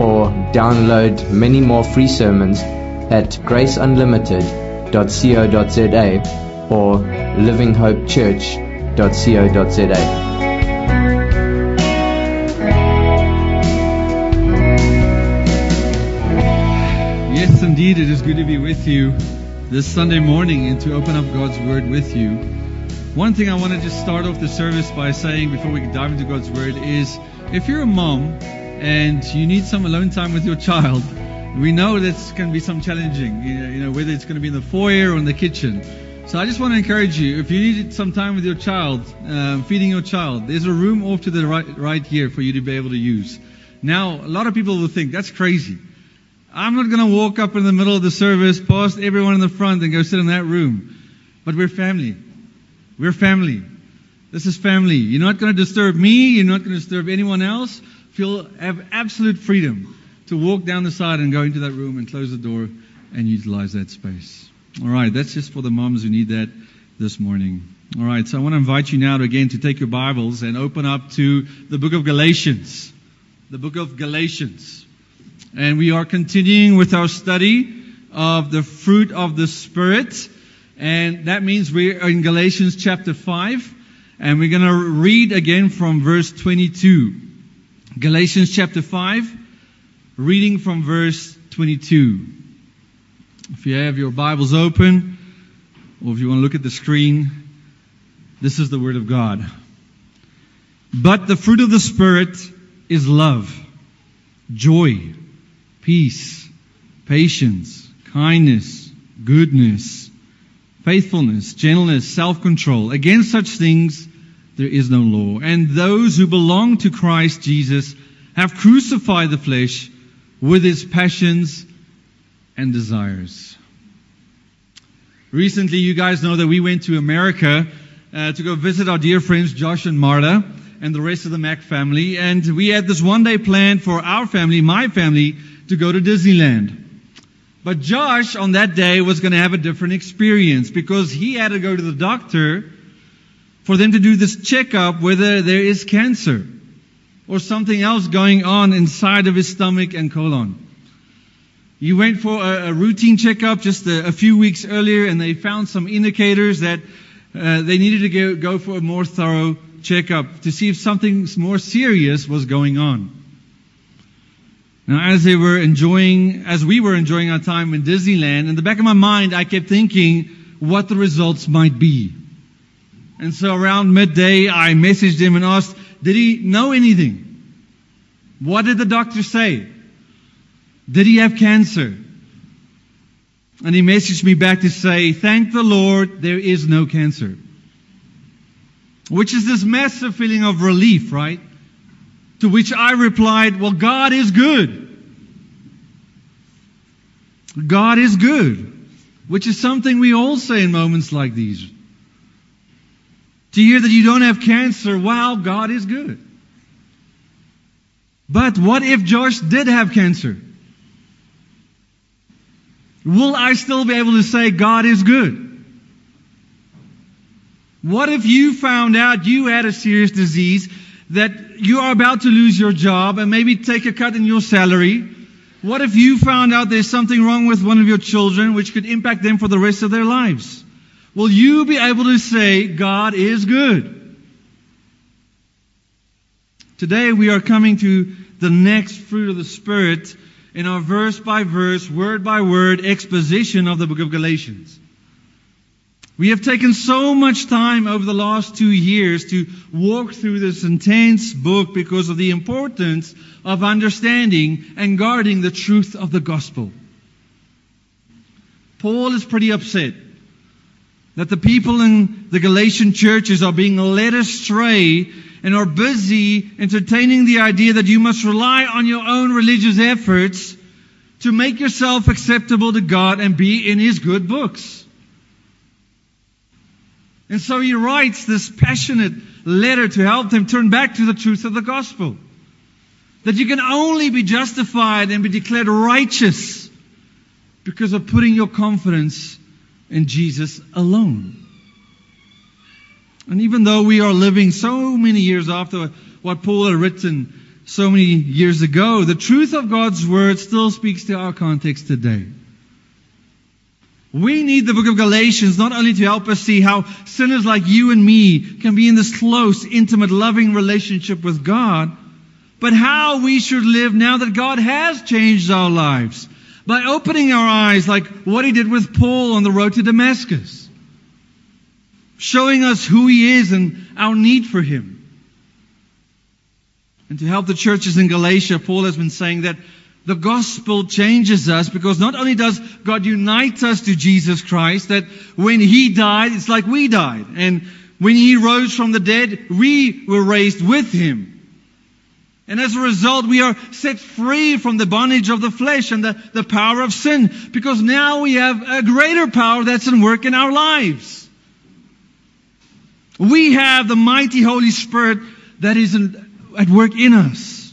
or download many more free sermons at graceunlimited.co.za or livinghopechurch.co.za. Yes, indeed, it is good to be with you this Sunday morning and to open up God's Word with you. One thing I want to just start off the service by saying before we dive into God's Word is if you're a mom and you need some alone time with your child, we know that's going to be some challenging, you know, whether it's going to be in the foyer or in the kitchen. So I just want to encourage you, if you need some time with your child, um, feeding your child, there's a room off to the right, right here for you to be able to use. Now, a lot of people will think that's crazy. I'm not going to walk up in the middle of the service past everyone in the front and go sit in that room. But we're family. We're family. This is family. You're not going to disturb me. You're not going to disturb anyone else. Feel have absolute freedom to walk down the side and go into that room and close the door and utilize that space. All right, that's just for the moms who need that this morning. All right, so I want to invite you now to, again to take your Bibles and open up to the book of Galatians. The book of Galatians. And we are continuing with our study of the fruit of the Spirit. And that means we're in Galatians chapter 5. And we're going to read again from verse 22. Galatians chapter 5, reading from verse 22. If you have your Bibles open, or if you want to look at the screen, this is the Word of God. But the fruit of the Spirit is love, joy, peace, patience, kindness, goodness, faithfulness, gentleness, self-control. Against such things there is no law. And those who belong to Christ Jesus have crucified the flesh with its passions and desires. Recently, you guys know that we went to America uh, to go visit our dear friends Josh and Marta and the rest of the Mac family. And we had this one day planned for our family, my family, to go to Disneyland. But Josh on that day was going to have a different experience because he had to go to the doctor for them to do this checkup whether there is cancer or something else going on inside of his stomach and colon. He went for a, a routine checkup just a, a, few weeks earlier and they found some indicators that uh, they needed to go, go for a more thorough checkup to see if something more serious was going on. Now, as they were enjoying, as we were enjoying our time in Disneyland, in the back of my mind, I kept thinking what the results might be. And so around midday, I messaged him and asked, did he know anything? What did the doctor say? Did he have cancer? And he messaged me back to say, thank the Lord, there is no cancer. Which is this massive feeling of relief, right? To which I replied, well, God is good. God is good. Which is something we all say in moments like these. To hear that you don't have cancer, wow, God is good. But what if Josh did have cancer? Will I still be able to say God is good? What if you found out you had a serious disease, that you are about to lose your job and maybe take a cut in your salary? What if you found out there's something wrong with one of your children which could impact them for the rest of their lives? Will you be able to say, God is good? Today we are coming to the next fruit of the Spirit in our verse by verse, word by word exposition of the book of Galatians. We have taken so much time over the last two years to walk through this intense book because of the importance of understanding and guarding the truth of the gospel. Paul is pretty upset that the people in the Galatian churches are being led astray and are busy entertaining the idea that you must rely on your own religious efforts to make yourself acceptable to God and be in His good books. And so he writes this passionate letter to help them turn back to the truth of the gospel. That you can only be justified and be declared righteous because of putting your confidence in Jesus alone. And even though we are living so many years after what Paul had written so many years ago, the truth of God's word still speaks to our context today. We need the book of Galatians not only to help us see how sinners like you and me can be in this close, intimate, loving relationship with God, but how we should live now that God has changed our lives by opening our eyes like what he did with Paul on the road to Damascus, showing us who he is and our need for him. And to help the churches in Galatia, Paul has been saying that the gospel changes us because not only does God unite us to Jesus Christ, that when He died, it's like we died. And when He rose from the dead, we were raised with Him. And as a result, we are set free from the bondage of the flesh and the, the power of sin because now we have a greater power that's in work in our lives. We have the mighty Holy Spirit that is at work in us.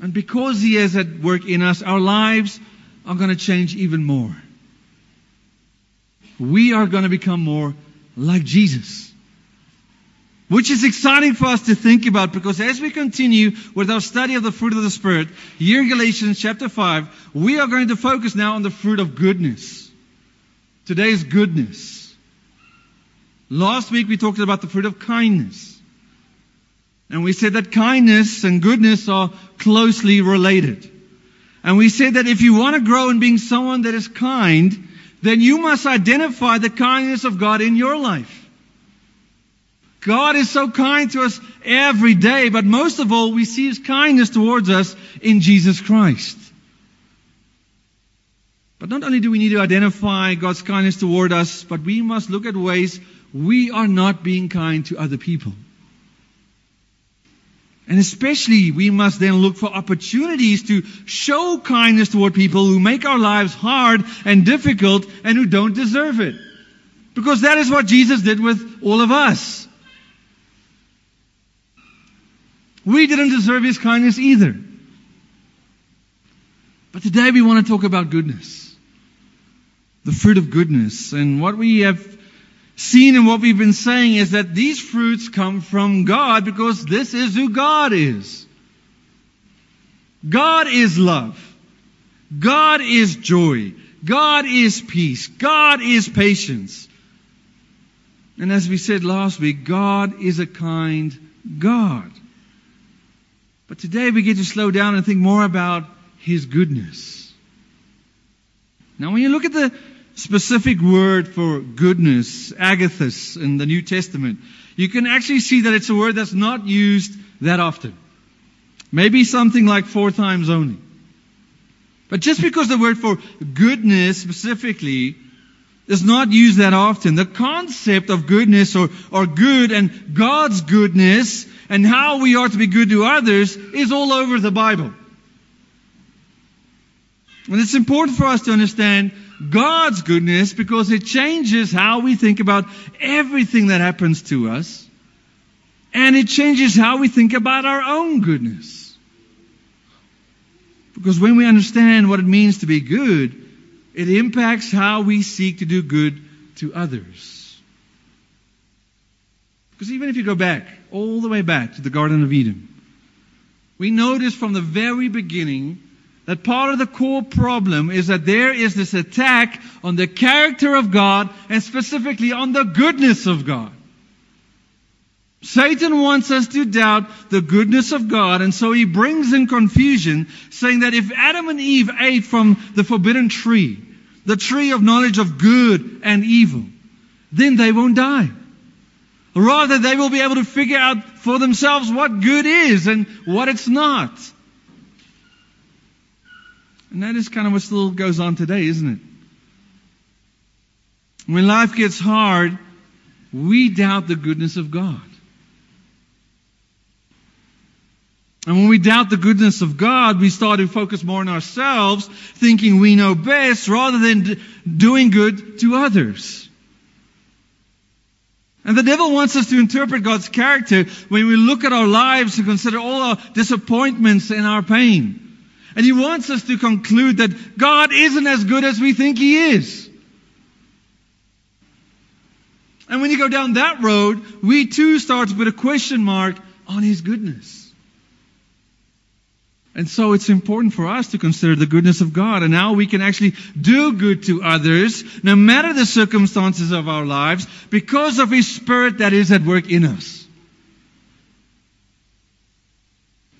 And because He is at work in us, our lives are going to change even more. We are going to become more like Jesus. Which is exciting for us to think about because as we continue with our study of the fruit of the Spirit, here in Galatians chapter 5, we are going to focus now on the fruit of goodness. Today's goodness. Last week we talked about the fruit of kindness. And we said that kindness and goodness are closely related. And we said that if you want to grow in being someone that is kind, then you must identify the kindness of God in your life. God is so kind to us every day, but most of all, we see His kindness towards us in Jesus Christ. But not only do we need to identify God's kindness toward us, but we must look at ways we are not being kind to other people. And especially, we must then look for opportunities to show kindness toward people who make our lives hard and difficult and who don't deserve it. Because that is what Jesus did with all of us. We didn't deserve His kindness either. But today we want to talk about goodness. The fruit of goodness. And what we have seen and what we've been saying is that these fruits come from God because this is who God is. God is love. God is joy. God is peace. God is patience. And as we said last week, God is a kind God. But today we get to slow down and think more about His goodness. Now when you look at the specific word for goodness, agathos, in the New Testament, you can actually see that it's a word that's not used that often. Maybe something like four times only. But just because the word for goodness specifically is not used that often, the concept of goodness or, or good and God's goodness and how we are to be good to others is all over the Bible. And it's important for us to understand God's goodness because it changes how we think about everything that happens to us. And it changes how we think about our own goodness. Because when we understand what it means to be good, it impacts how we seek to do good to others. Because even if you go back, all the way back to the Garden of Eden, we notice from the very beginning that part of the core problem is that there is this attack on the character of God and specifically on the goodness of God. Satan wants us to doubt the goodness of God, and so he brings in confusion, saying that if Adam and Eve ate from the forbidden tree, the tree of knowledge of good and evil, then they won't die. Rather, they will be able to figure out for themselves what good is and what it's not. And that is kind of what still goes on today, isn't it? When life gets hard, we doubt the goodness of God. And when we doubt the goodness of God, we start to focus more on ourselves, thinking we know best, rather than doing good to others. And the devil wants us to interpret God's character when we look at our lives to consider all our disappointments and our pain. And he wants us to conclude that God isn't as good as we think he is. And when you go down that road, we too start to put a question mark on his goodness. And so it's important for us to consider the goodness of God and how we can actually do good to others, no matter the circumstances of our lives, because of His Spirit that is at work in us.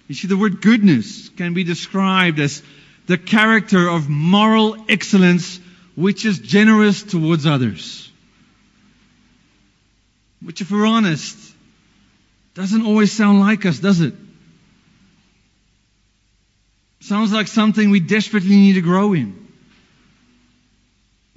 You see, the word goodness can be described as the character of moral excellence which is generous towards others. Which, if we're honest, doesn't always sound like us, does it? Sounds like something we desperately need to grow in.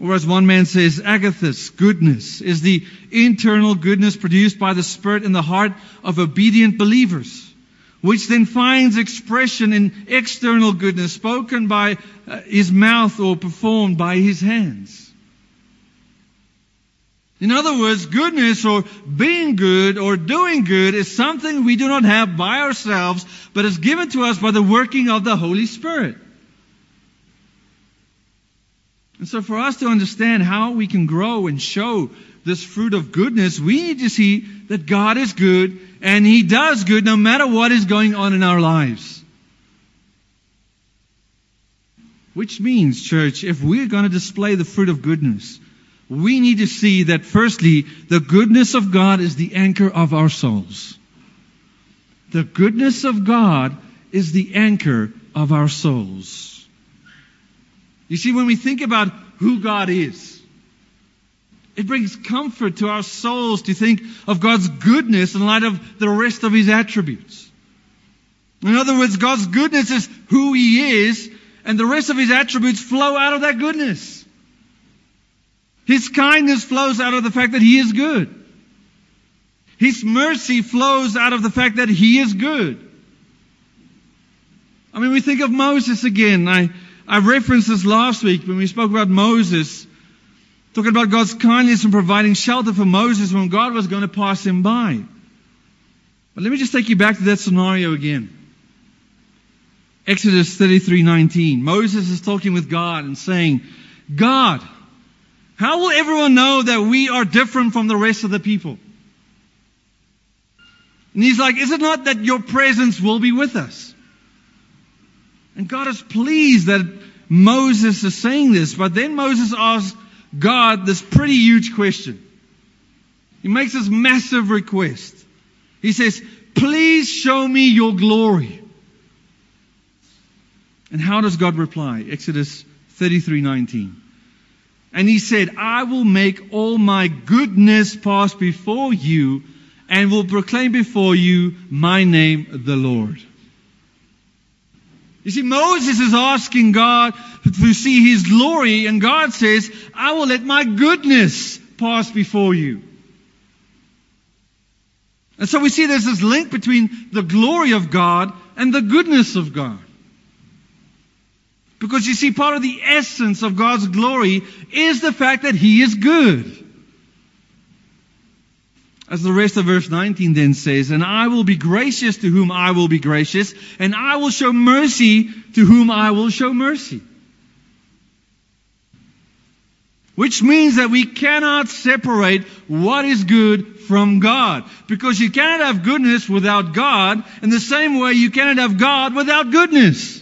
Or as one man says, agathos, goodness, is the internal goodness produced by the Spirit in the heart of obedient believers, which then finds expression in external goodness spoken by uh, his mouth or performed by his hands. In other words, goodness or being good or doing good is something we do not have by ourselves, but is given to us by the working of the Holy Spirit. And so for us to understand how we can grow and show this fruit of goodness, we need to see that God is good and He does good no matter what is going on in our lives. Which means, church, if we're going to display the fruit of goodness, we need to see that firstly, the goodness of God is the anchor of our souls. The goodness of God is the anchor of our souls. You see, when we think about who God is, it brings comfort to our souls to think of God's goodness in light of the rest of His attributes. In other words, God's goodness is who He is, and the rest of His attributes flow out of that goodness. His kindness flows out of the fact that He is good. His mercy flows out of the fact that He is good. I mean, we think of Moses again. I, I referenced this last week when we spoke about Moses, talking about God's kindness in providing shelter for Moses when God was going to pass him by. But let me just take you back to that scenario again. Exodus 33:19. Moses is talking with God and saying, God, how will everyone know that we are different from the rest of the people? And he's like, Is it not that your presence will be with us? And God is pleased that Moses is saying this. But then Moses asks God this pretty huge question. He makes this massive request. He says, Please show me your glory. And how does God reply? Exodus 33 19. And he said, I will make all my goodness pass before you and will proclaim before you my name, the Lord. You see, Moses is asking God to see his glory, and God says, I will let my goodness pass before you. And so we see there's this link between the glory of God and the goodness of God. Because you see, part of the essence of God's glory is the fact that He is good. As the rest of verse 19 then says, And I will be gracious to whom I will be gracious, and I will show mercy to whom I will show mercy. Which means that we cannot separate what is good from God. Because you cannot have goodness without God, in the same way you cannot have God without goodness.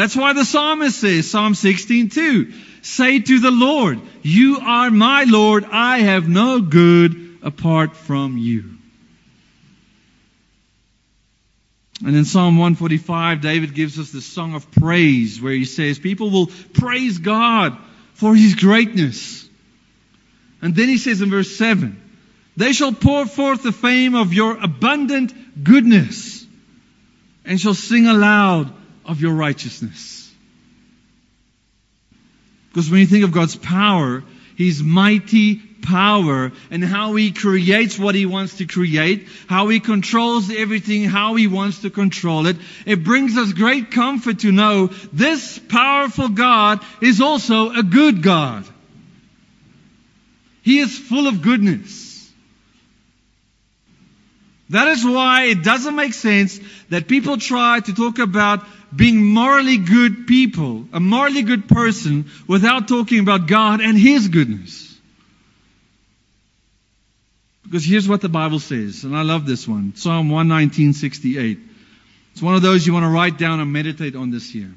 That's why the psalmist says, Psalm 16:2, say to the Lord, you are my Lord, I have no good apart from you. And in Psalm 145, David gives us the song of praise where he says, people will praise God for his greatness. And then he says in verse 7, they shall pour forth the fame of your abundant goodness and shall sing aloud of your righteousness. Because when you think of God's power, His mighty power and how He creates what He wants to create, how He controls everything, how He wants to control it. It brings us great comfort to know this powerful God is also a good God. He is full of goodness. That is why it doesn't make sense that people try to talk about being morally good people, a morally good person, without talking about God and His goodness. Because here's what the Bible says, and I love this one Psalm 119.68. It's one of those you want to write down and meditate on this year.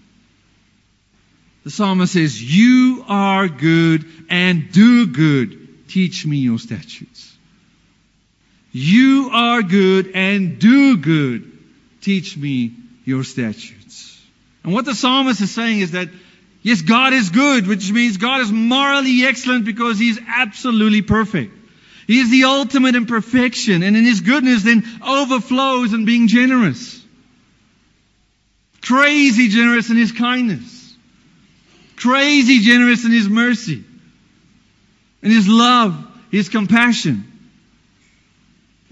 The psalmist says, You are good and do good. Teach me your statutes. You are good and do good. Teach me your statutes. And what the psalmist is saying is that, yes, God is good, which means God is morally excellent because He's absolutely perfect. He is the ultimate in perfection, and in His goodness then overflows in being generous. Crazy generous in His kindness. Crazy generous in His mercy. In His love, His compassion.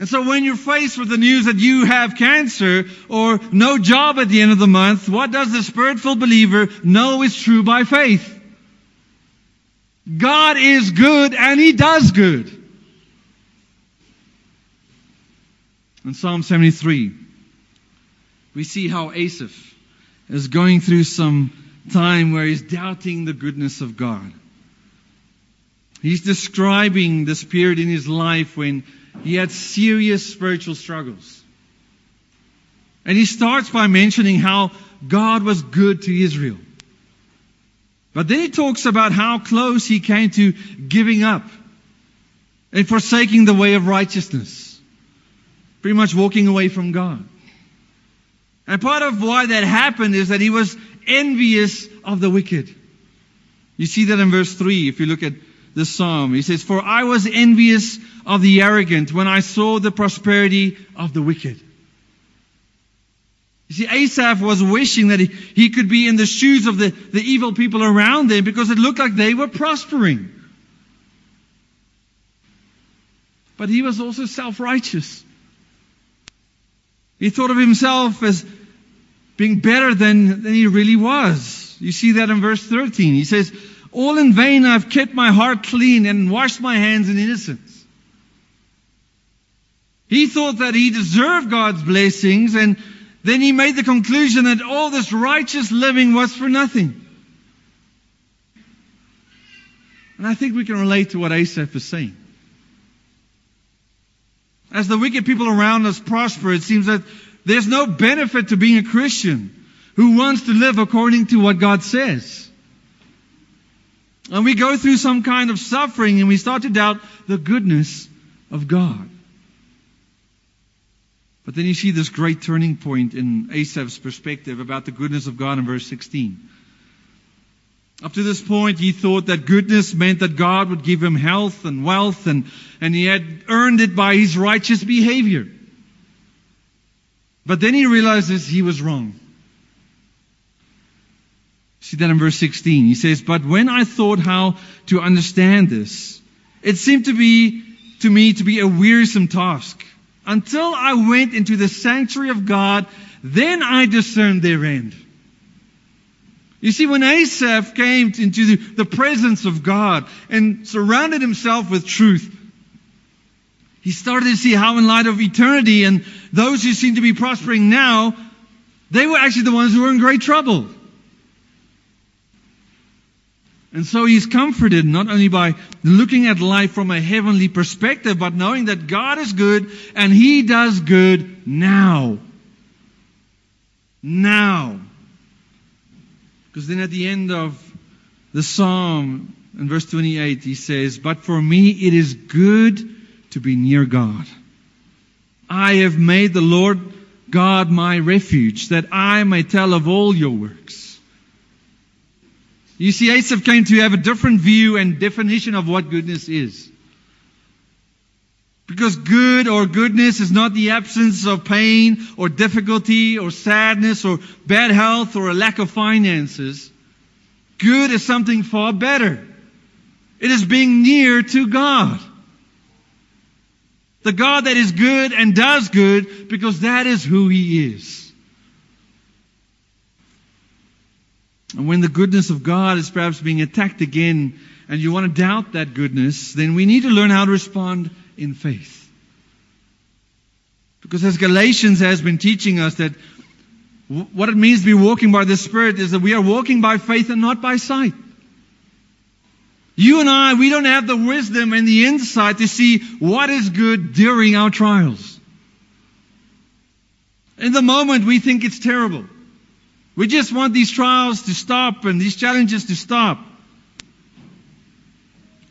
And so when you're faced with the news that you have cancer or no job at the end of the month, what does the spirit-filled believer know is true by faith? God is good and He does good. In Psalm 73, we see how Asaph is going through some time where he's doubting the goodness of God. He's describing this period in his life when he had serious spiritual struggles. And he starts by mentioning how God was good to Israel. But then he talks about how close he came to giving up and forsaking the way of righteousness. Pretty much walking away from God. And part of why that happened is that he was envious of the wicked. You see that in verse 3 if you look at the psalm. He says, For I was envious of the arrogant when I saw the prosperity of the wicked. You see, Asaph was wishing that he, he could be in the shoes of the, the evil people around him because it looked like they were prospering. But he was also self-righteous. He thought of himself as being better than, than he really was. You see that in verse 13. He says, all in vain I've kept my heart clean and washed my hands in innocence. He thought that he deserved God's blessings and then he made the conclusion that all this righteous living was for nothing. And I think we can relate to what Asaph is saying. As the wicked people around us prosper, it seems that there's no benefit to being a Christian who wants to live according to what God says. And we go through some kind of suffering and we start to doubt the goodness of God. But then you see this great turning point in Asaph's perspective about the goodness of God in verse 16. Up to this point, he thought that goodness meant that God would give him health and wealth and, and he had earned it by his righteous behavior. But then he realizes he was wrong. See that in verse 16. He says, But when I thought how to understand this, it seemed to be, to me, to be a wearisome task. Until I went into the sanctuary of God, then I discerned their end. You see, when Asaph came into the presence of God and surrounded himself with truth, he started to see how in light of eternity and those who seem to be prospering now, they were actually the ones who were in great trouble. And so he's comforted not only by looking at life from a heavenly perspective, but knowing that God is good and he does good now. Now. Because then at the end of the psalm, in verse 28, he says, But for me it is good to be near God. I have made the Lord God my refuge, that I may tell of all your works. You see, Asaph came to have a different view and definition of what goodness is. Because good or goodness is not the absence of pain or difficulty or sadness or bad health or a lack of finances. Good is something far better. It is being near to God. The God that is good and does good because that is who He is. And when the goodness of God is perhaps being attacked again and you want to doubt that goodness, then we need to learn how to respond in faith. Because as Galatians has been teaching us that what it means to be walking by the Spirit is that we are walking by faith and not by sight. You and I, we don't have the wisdom and the insight to see what is good during our trials. In the moment, we think it's terrible. We just want these trials to stop and these challenges to stop.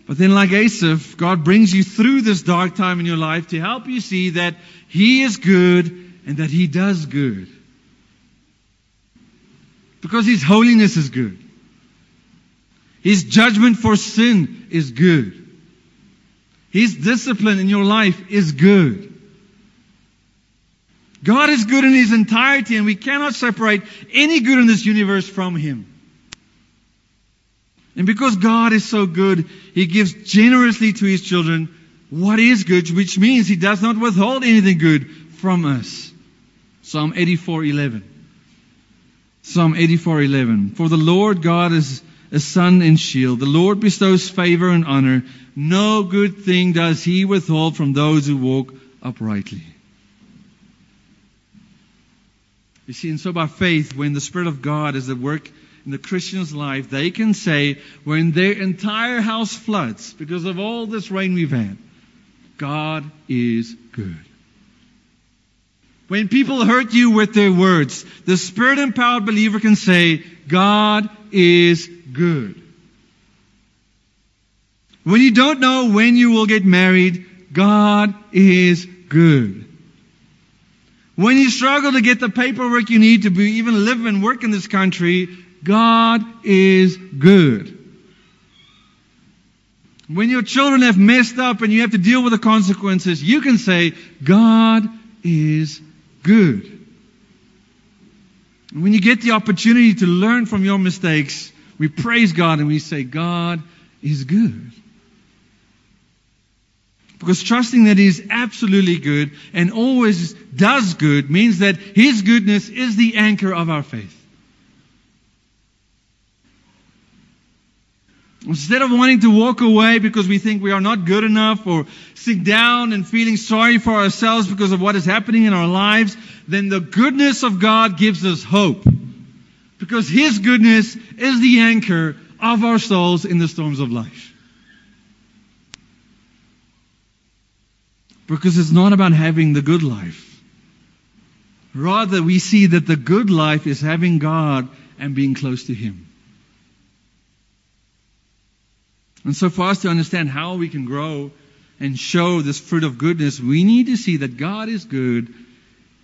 But then, like Asaph, God brings you through this dark time in your life to help you see that He is good and that He does good. Because His holiness is good. His judgment for sin is good. His discipline in your life is good. God is good in His entirety and we cannot separate any good in this universe from Him. And because God is so good, He gives generously to His children what is good, which means He does not withhold anything good from us. Psalm 84:11. Psalm 84:11. For the Lord God is a sun and shield. The Lord bestows favor and honor. No good thing does He withhold from those who walk uprightly. You see, and so by faith, when the Spirit of God is at work in the Christian's life, they can say, when their entire house floods because of all this rain we've had, God is good. When people hurt you with their words, the Spirit empowered believer can say, God is good. When you don't know when you will get married, God is good. When you struggle to get the paperwork you need to be, even live and work in this country, God is good. When your children have messed up and you have to deal with the consequences, you can say, God is good. When you get the opportunity to learn from your mistakes, we praise God and we say, God is good. Because trusting that He is absolutely good and always does good means that His goodness is the anchor of our faith. Instead of wanting to walk away because we think we are not good enough or sit down and feeling sorry for ourselves because of what is happening in our lives, then the goodness of God gives us hope. Because His goodness is the anchor of our souls in the storms of life. Because it's not about having the good life. Rather, we see that the good life is having God and being close to Him. And so, for us to understand how we can grow and show this fruit of goodness, we need to see that God is good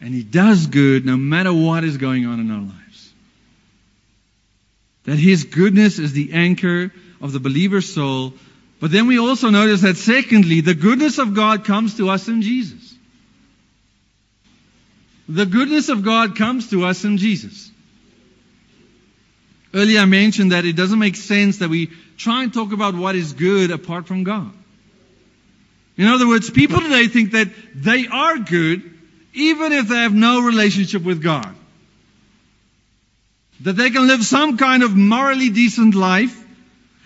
and He does good no matter what is going on in our lives. That His goodness is the anchor of the believer's soul but then we also notice that secondly, the goodness of God comes to us in Jesus. The goodness of God comes to us in Jesus. Earlier I mentioned that it doesn't make sense that we try and talk about what is good apart from God. In other words, people today think that they are good even if they have no relationship with God. That they can live some kind of morally decent life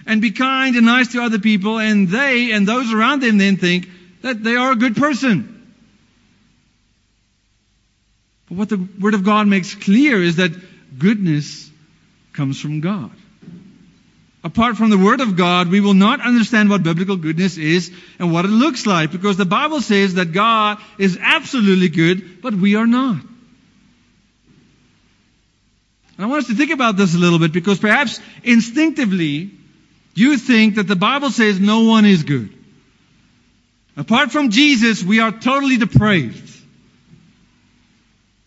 and be kind and nice to other people, and they and those around them then think that they are a good person. But what the Word of God makes clear is that goodness comes from God. Apart from the Word of God, we will not understand what biblical goodness is and what it looks like because the Bible says that God is absolutely good, but we are not. And I want us to think about this a little bit because perhaps instinctively you think that the Bible says no one is good. Apart from Jesus, we are totally depraved.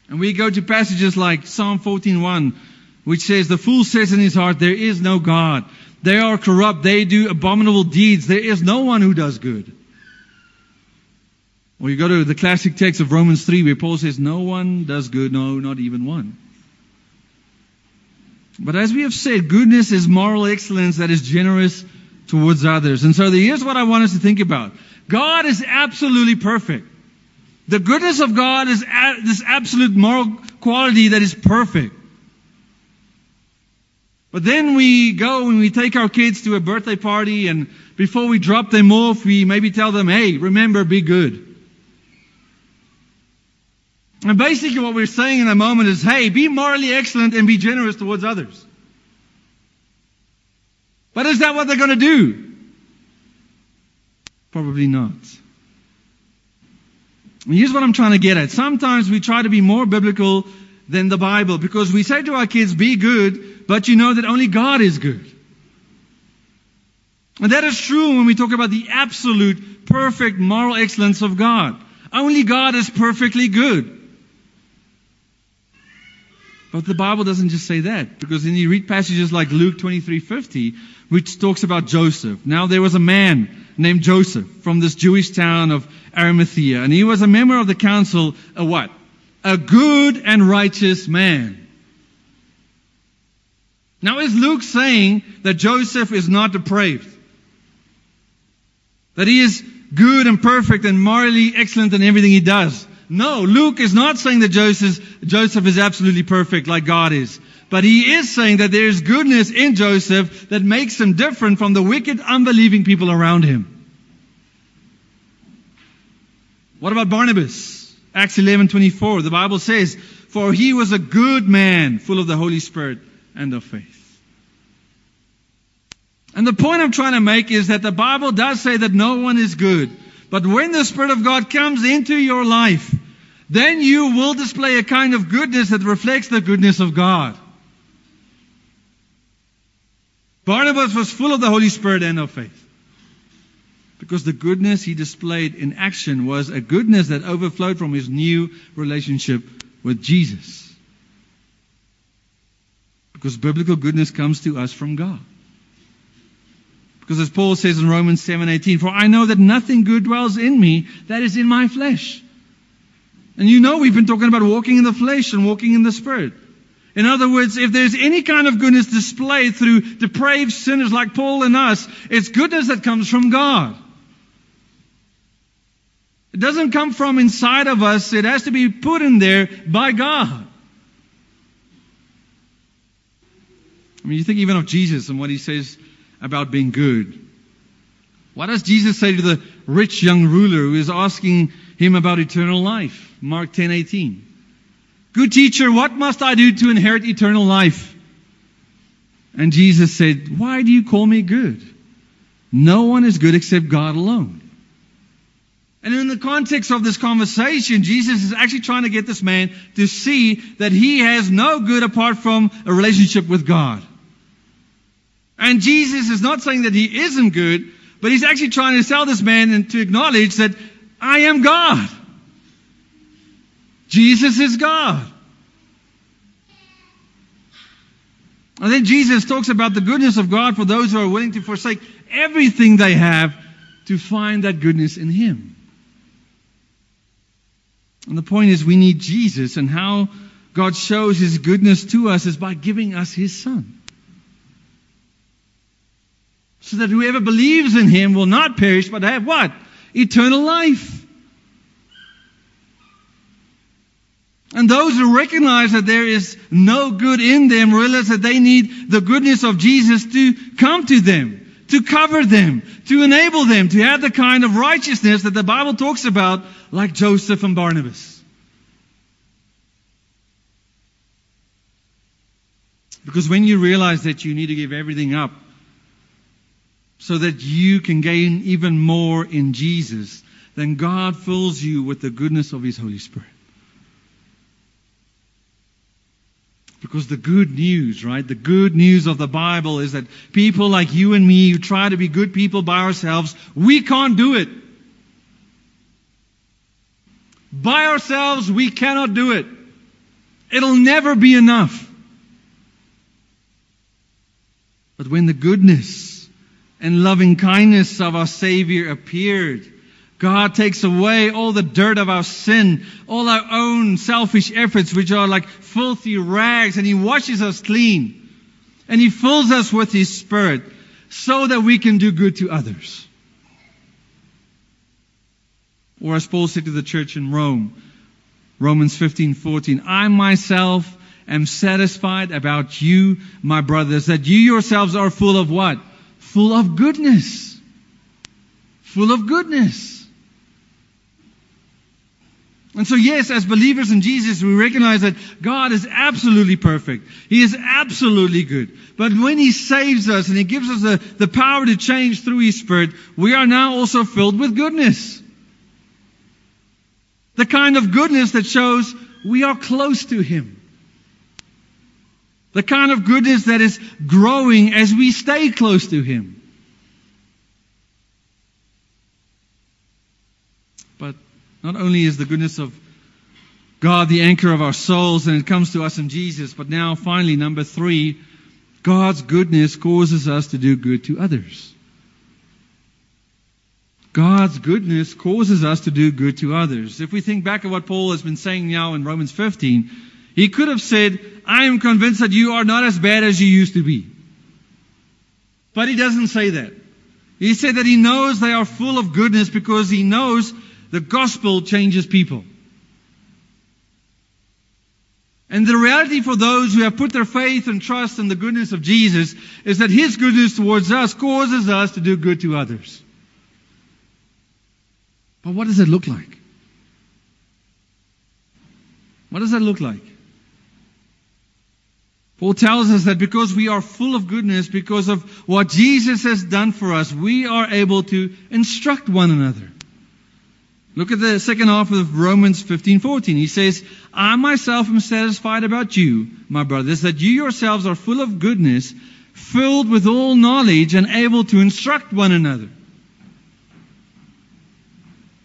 And we go to passages like Psalm 14:1, which says, "The fool says in his heart, there is no God. They are corrupt. They do abominable deeds. There is no one who does good." Or you go to the classic text of Romans 3 where Paul says, "No one does good, no, not even one." But as we have said, goodness is moral excellence that is generous towards others. And so here's what I want us to think about. God is absolutely perfect. The goodness of God is this absolute moral quality that is perfect. But then we go and we take our kids to a birthday party and before we drop them off, we maybe tell them, hey, remember, be good. And basically what we're saying in a moment is, hey, be morally excellent and be generous towards others. But is that what they're going to do? Probably not. And here's what I'm trying to get at. Sometimes we try to be more biblical than the Bible because we say to our kids, be good, but you know that only God is good. And that is true when we talk about the absolute, perfect moral excellence of God. Only God is perfectly good. But the Bible doesn't just say that, because then you read passages like Luke 23:50, which talks about Joseph. Now there was a man named Joseph from this Jewish town of Arimathea, and he was a member of the council, a what? A good and righteous man. Now is Luke saying that Joseph is not depraved? That he is good and perfect and morally excellent in everything he does? No, Luke is not saying that Joseph, Joseph is absolutely perfect like God is. But he is saying that there is goodness in Joseph that makes him different from the wicked, unbelieving people around him. What about Barnabas? Acts 11:24. The Bible says, "For he was a good man, full of the Holy Spirit and of faith." And the point I'm trying to make is that the Bible does say that no one is good. But when the Spirit of God comes into your life, then you will display a kind of goodness that reflects the goodness of God. Barnabas was full of the Holy Spirit and of faith. Because the goodness he displayed in action was a goodness that overflowed from his new relationship with Jesus. Because biblical goodness comes to us from God. Because as Paul says in Romans 7:18, for I know that nothing good dwells in me that is in my flesh. And you know we've been talking about walking in the flesh and walking in the spirit. In other words, if there's any kind of goodness displayed through depraved sinners like Paul and us, it's goodness that comes from God. It doesn't come from inside of us. It has to be put in there by God. I mean, you think even of Jesus and what he says about being good. What does Jesus say to the rich young ruler who is asking him about eternal life? Mark 10:18. Good teacher, what must I do to inherit eternal life? And Jesus said, Why do you call me good? No one is good except God alone. And in the context of this conversation, Jesus is actually trying to get this man to see that he has no good apart from a relationship with God. And Jesus is not saying that he isn't good, but he's actually trying to sell this man and to acknowledge that I am God. Jesus is God. And then Jesus talks about the goodness of God for those who are willing to forsake everything they have to find that goodness in Him. And the point is, we need Jesus, and how God shows His goodness to us is by giving us His Son. So that whoever believes in Him will not perish, but have what? Eternal life. And those who recognize that there is no good in them realize that they need the goodness of Jesus to come to them, to cover them, to enable them to have the kind of righteousness that the Bible talks about, like Joseph and Barnabas. Because when you realize that you need to give everything up so that you can gain even more in Jesus, then God fills you with the goodness of His Holy Spirit. Because the good news, right? The good news of the Bible is that people like you and me who try to be good people by ourselves, we can't do it. By ourselves, we cannot do it. It'll never be enough. But when the goodness and loving kindness of our Savior appeared, God takes away all the dirt of our sin, all our own selfish efforts, which are like filthy rags, and He washes us clean. And He fills us with His Spirit, so that we can do good to others. Or as Paul said to the church in Rome, Romans 15:14, I myself am satisfied about you, my brothers, that you yourselves are full of what? Full of goodness. Full of goodness. And so, yes, as believers in Jesus, we recognize that God is absolutely perfect. He is absolutely good. But when He saves us and He gives us the, the power to change through His Spirit, we are now also filled with goodness. The kind of goodness that shows we are close to Him. The kind of goodness that is growing as we stay close to Him. But not only is the goodness of God the anchor of our souls and it comes to us in Jesus, but now finally, number three, God's goodness causes us to do good to others. God's goodness causes us to do good to others. If we think back at what Paul has been saying now in Romans 15, he could have said, I am convinced that you are not as bad as you used to be. But he doesn't say that. He said that he knows they are full of goodness because he knows the gospel changes people. And the reality for those who have put their faith and trust in the goodness of Jesus is that his goodness towards us causes us to do good to others. But what does it look like? What does that look like? Paul tells us that because we are full of goodness, because of what Jesus has done for us, we are able to instruct one another. Look at the second half of Romans 15:14. He says, "I myself am satisfied about you, my brothers, that you yourselves are full of goodness, filled with all knowledge and able to instruct one another."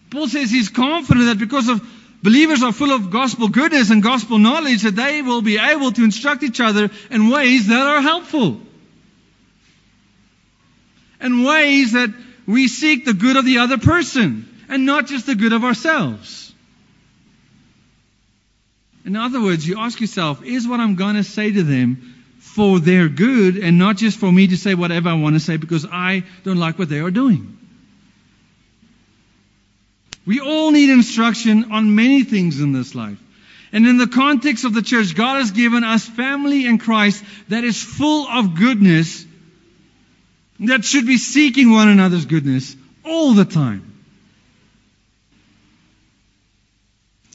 Paul says he's confident that because of believers are full of gospel goodness and gospel knowledge that they will be able to instruct each other in ways that are helpful. In ways that we seek the good of the other person and not just the good of ourselves. In other words, you ask yourself, is what I'm going to say to them for their good and not just for me to say whatever I want to say because I don't like what they are doing? We all need instruction on many things in this life. And in the context of the church, God has given us family in Christ that is full of goodness, that should be seeking one another's goodness all the time.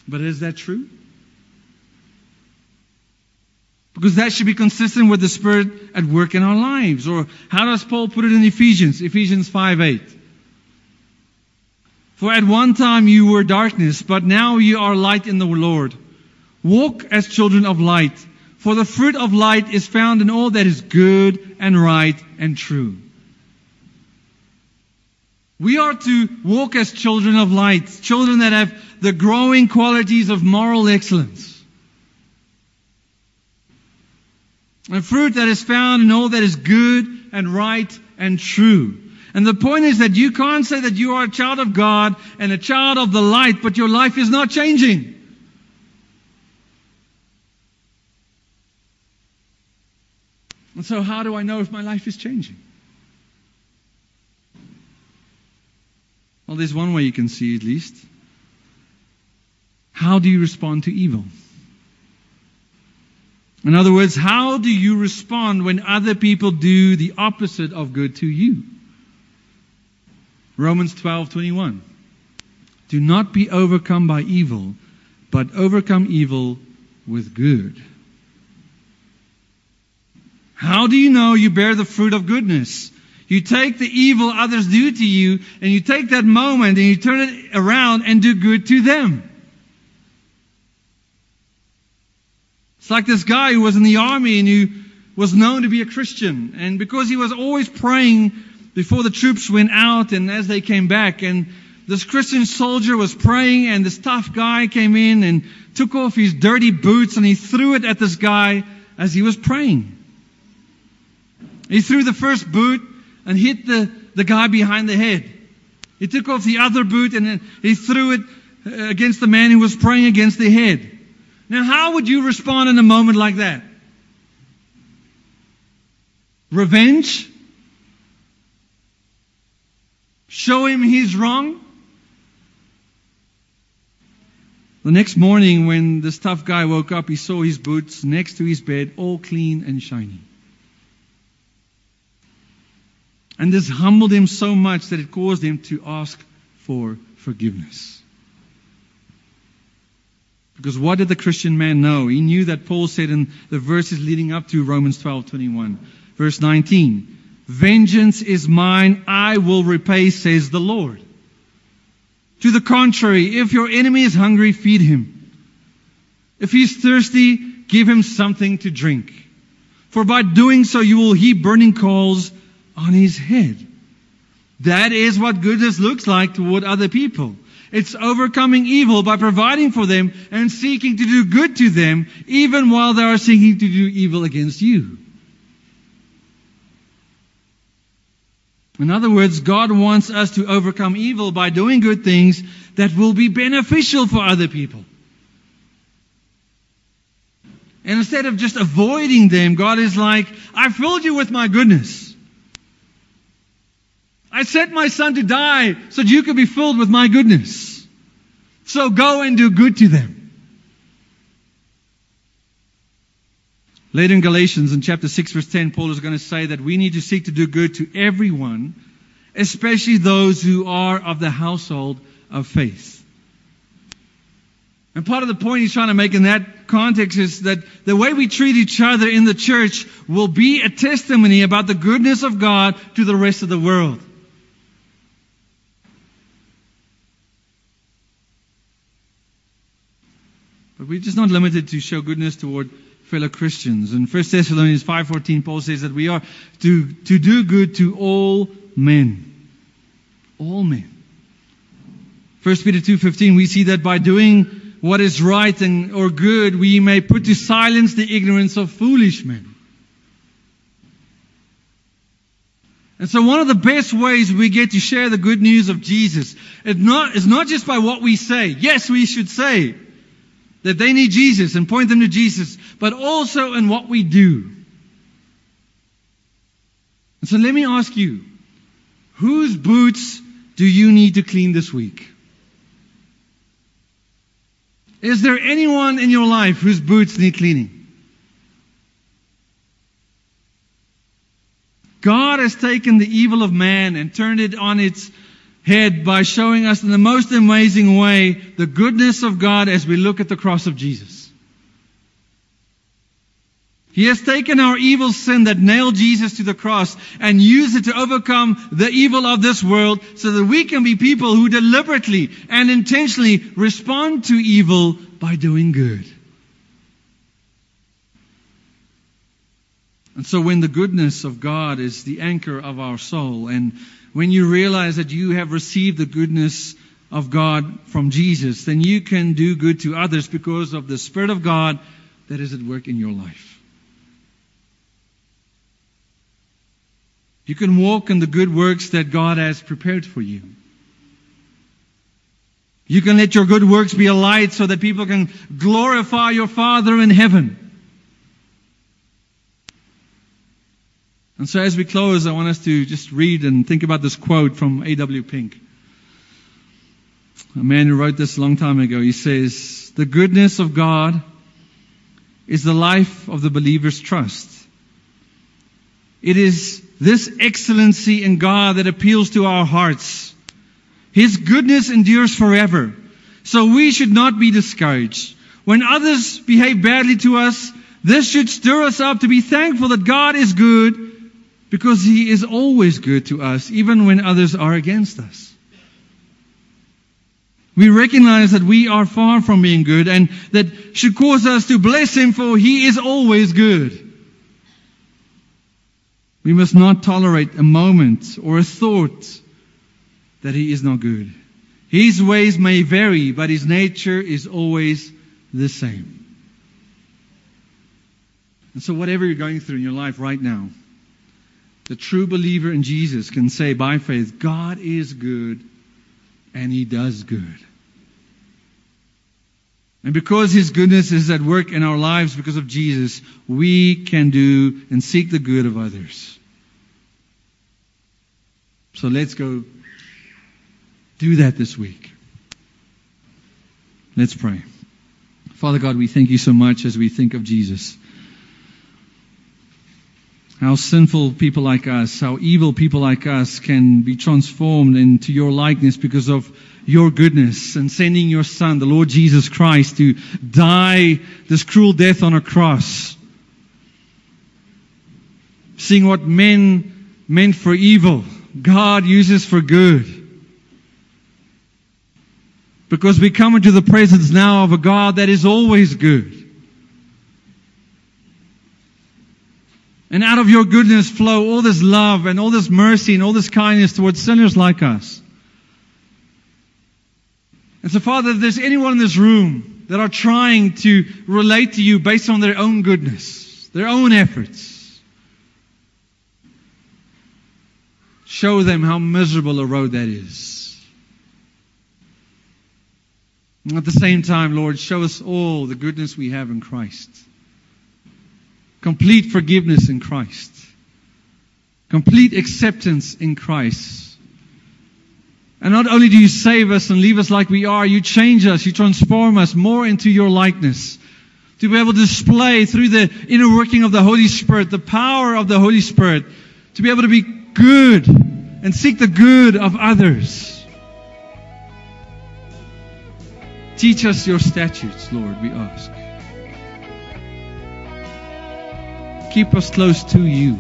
But is that true? Because that should be consistent with the Spirit at work in our lives. Or how does Paul put it in Ephesians? Ephesians 5 8. For at one time you were darkness, but now you are light in the Lord. Walk as children of light, for the fruit of light is found in all that is good and right and true. We are to walk as children of light, children that have the growing qualities of moral excellence. A fruit that is found in all that is good and right and true. And the point is that you can't say that you are a child of God and a child of the light, but your life is not changing. And so, how do I know if my life is changing? Well, there's one way you can see at least. How do you respond to evil? In other words, how do you respond when other people do the opposite of good to you? Romans 12:21. Do not be overcome by evil, but overcome evil with good. How do you know you bear the fruit of goodness? You take the evil others do to you, and you take that moment and you turn it around and do good to them. It's like this guy who was in the army and who was known to be a Christian. And because he was always praying before the troops went out and as they came back. And this Christian soldier was praying and this tough guy came in and took off his dirty boots and he threw it at this guy as he was praying. He threw the first boot and hit the, the guy behind the head. He took off the other boot and he threw it uh, against the man who was praying against the head. Now, how would you respond in a moment like that? Revenge? Show him he's wrong? The next morning, when this tough guy woke up, he saw his boots next to his bed, all clean and shiny. And this humbled him so much that it caused him to ask for forgiveness. Because what did the Christian man know? He knew that Paul said in the verses leading up to Romans 12:21, verse 19, "Vengeance is mine, I will repay," says the Lord. To the contrary, if your enemy is hungry, feed him. If he's thirsty, give him something to drink. For by doing so, you will heap burning coals on his head. That is what goodness looks like toward other people. It's overcoming evil by providing for them and seeking to do good to them, even while they are seeking to do evil against you. In other words, God wants us to overcome evil by doing good things that will be beneficial for other people. And instead of just avoiding them, God is like, I filled you with my goodness. I sent my son to die so that you could be filled with my goodness. So go and do good to them. Later in Galatians, in chapter 6, verse 10, Paul is going to say that we need to seek to do good to everyone, especially those who are of the household of faith. And part of the point he's trying to make in that context is that the way we treat each other in the church will be a testimony about the goodness of God to the rest of the world. But we're just not limited to show goodness toward fellow Christians. In 1 Thessalonians 5.14, Paul says that we are to, to do good to all men. All men. 1 Peter 2.15, we see that by doing what is right and, or good, we may put to silence the ignorance of foolish men. And so one of the best ways we get to share the good news of Jesus is not, is not just by what we say. Yes, we should say that they need Jesus and point them to Jesus, but also in what we do. And so let me ask you, whose boots do you need to clean this week? Is there anyone in your life whose boots need cleaning? God has taken the evil of man and turned it on its head by showing us in the most amazing way the goodness of God as we look at the cross of Jesus. He has taken our evil sin that nailed Jesus to the cross and used it to overcome the evil of this world so that we can be people who deliberately and intentionally respond to evil by doing good. And so when the goodness of God is the anchor of our soul and when you realize that you have received the goodness of God from Jesus, then you can do good to others because of the Spirit of God that is at work in your life. You can walk in the good works that God has prepared for you. You can let your good works be a light so that people can glorify your Father in heaven. And so as we close, I want us to just read and think about this quote from A.W. Pink. A man who wrote this a long time ago. He says, The goodness of God is the life of the believer's trust. It is this excellency in God that appeals to our hearts. His goodness endures forever. So we should not be discouraged. When others behave badly to us, this should stir us up to be thankful that God is good because He is always good to us, even when others are against us. We recognize that we are far from being good and that should cause us to bless Him for He is always good. We must not tolerate a moment or a thought that He is not good. His ways may vary, but His nature is always the same. And so whatever you're going through in your life right now, the true believer in Jesus can say by faith, God is good and He does good. And because His goodness is at work in our lives because of Jesus, we can do and seek the good of others. So let's go Do that this week. Let's pray. Father God, we thank you so much as we think of Jesus. How sinful people like us, how evil people like us can be transformed into your likeness because of your goodness and sending your Son, the Lord Jesus Christ, to die this cruel death on a cross. Seeing what men meant for evil, God uses for good. Because we come into the presence now of a God that is always good. And out of your goodness flow all this love and all this mercy and all this kindness towards sinners like us. And so, Father, if there's anyone in this room that are trying to relate to you based on their own goodness, their own efforts, show them how miserable a road that is. And at the same time, Lord, show us all the goodness we have in Christ complete forgiveness in Christ, complete acceptance in Christ. And not only do you save us and leave us like we are, you change us, you transform us more into your likeness. To be able to display through the inner working of the Holy Spirit, the power of the Holy Spirit, to be able to be good and seek the good of others. Teach us your statutes, Lord, we ask. Keep us close to you.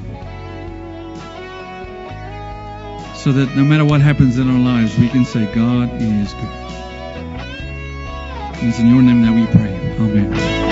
So that no matter what happens in our lives, we can say, God is good. It's in your name that we pray. Amen.